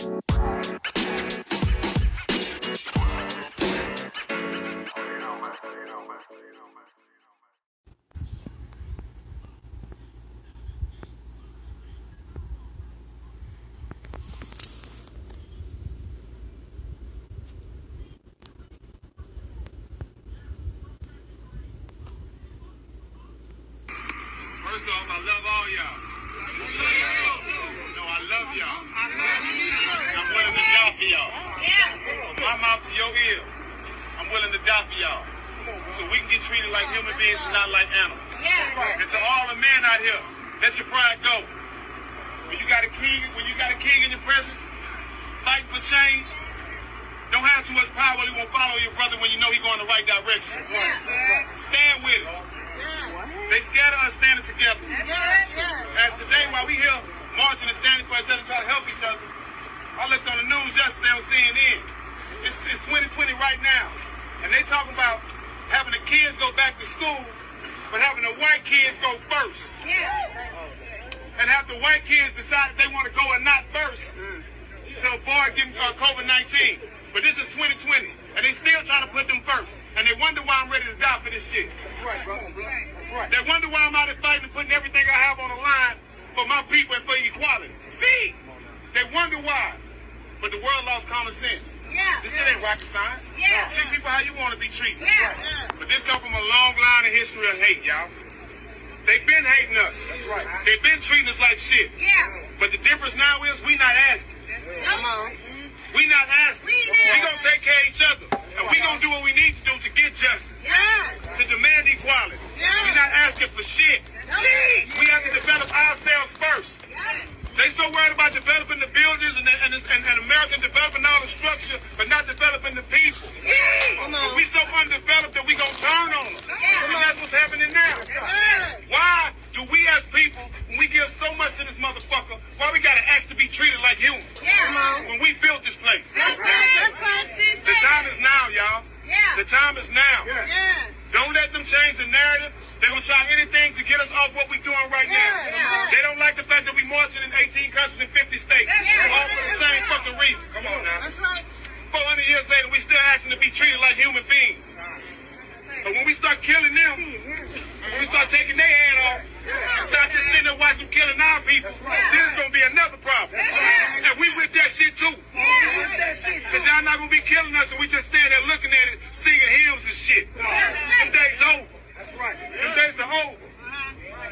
First off, I love all y'all. No, I love y'all. I'm willing to die for y'all. From my mouth to your ears, I'm willing to die for y'all. So we can get treated like human beings and not like animals. And to all the men out here, let your pride go. When you got a king, when you got a king in your presence, fight for change. Don't have too much power when you won't follow your brother when you know he's going the right direction. Stand with it. They scared of us standing together. As today, while we here marching and standing for each other, trying to help each other, I looked on the news yesterday on CNN. It's, it's 2020 right now, and they talking about having the kids go back to school, but having the white kids go first, Yeah. and have the white kids decide if they want to go or not first to avoid getting uh, COVID-19. But this is 2020, and they still trying to put them first, and they wonder why I'm ready to die for this shit. Right, brother. Right. They wonder why I'm out there fighting and putting everything I have on the line for my people and for equality. See? They wonder why. But the world lost common sense. Yeah. This shit ain't rocket science. Yeah. Treat people how you want to be treated. Yeah. But this come from a long line of history of hate, y'all. They've been hating us. That's right. They've been treating us like shit. Yeah. But the difference now is we not asking. Come on. We not asking. We not. We gonna take care of each other. And we gonna do what we need to do to get justice. Yeah. To demand equality. We not asking for shit. We have to develop ourselves first. They so worried about developing the buildings and, the, and, the, and, and America developing all the structure, but not developing the people. But we so undeveloped that we gonna turn on them. And that's what's happening now. Why do we as people, when we give so much to this motherfucker, why we gotta ask to be treated like humans? When we built this place. The time is now, y'all. The time is now. Don't let them change the narrative. They're gonna try anything to get us off what we're doing right now. Yeah, yeah. They don't like the fact that we marching in 18 countries and 50 states. Yeah, All for the same fucking reason. Come on now. 400 years later, we still asking to be treated like human beings. But when we start killing them, when we start taking their hand off, start just sitting there watching them killing our people, this is gonna be another problem. And we with that shit too. Not gonna be killing us and we just stand there looking at it, singing hymns and shit. Them days over. That's right. Them days are over.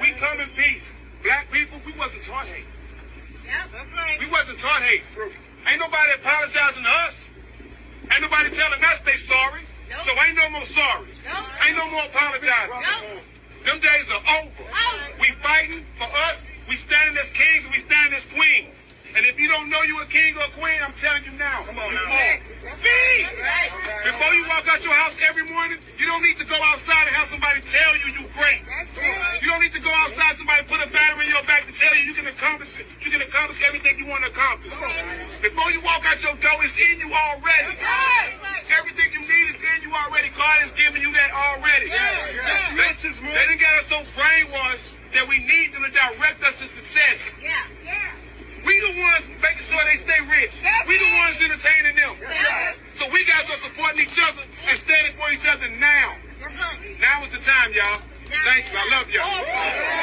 We come in peace. Black people, we wasn't taught hate. We wasn't taught hate. Ain't nobody apologizing to us. Ain't nobody telling us they sorry. So ain't no more sorry. Ain't no more apologizing. Them days are over. We fighting for us. We standing as kings and we standing as queens. And if you don't know you a king or a queen, I'm telling you now. Come on now. Speak! Before you walk out your house every morning, you don't need to go outside and have somebody tell you you great. You don't need to go outside somebody put a battery in your back to tell you you can accomplish it. You can accomplish everything you want to accomplish. Before you walk out your door, it's in you already. Everything you need is in you already. God is giving you that already. They, they done got us so brainwashed that we need them to direct us to success. We the ones making sure they stay rich. We the ones entertaining them. So we got to start supporting each other and standing for each other now. Now is the time, y'all. Thank you. I love y'all.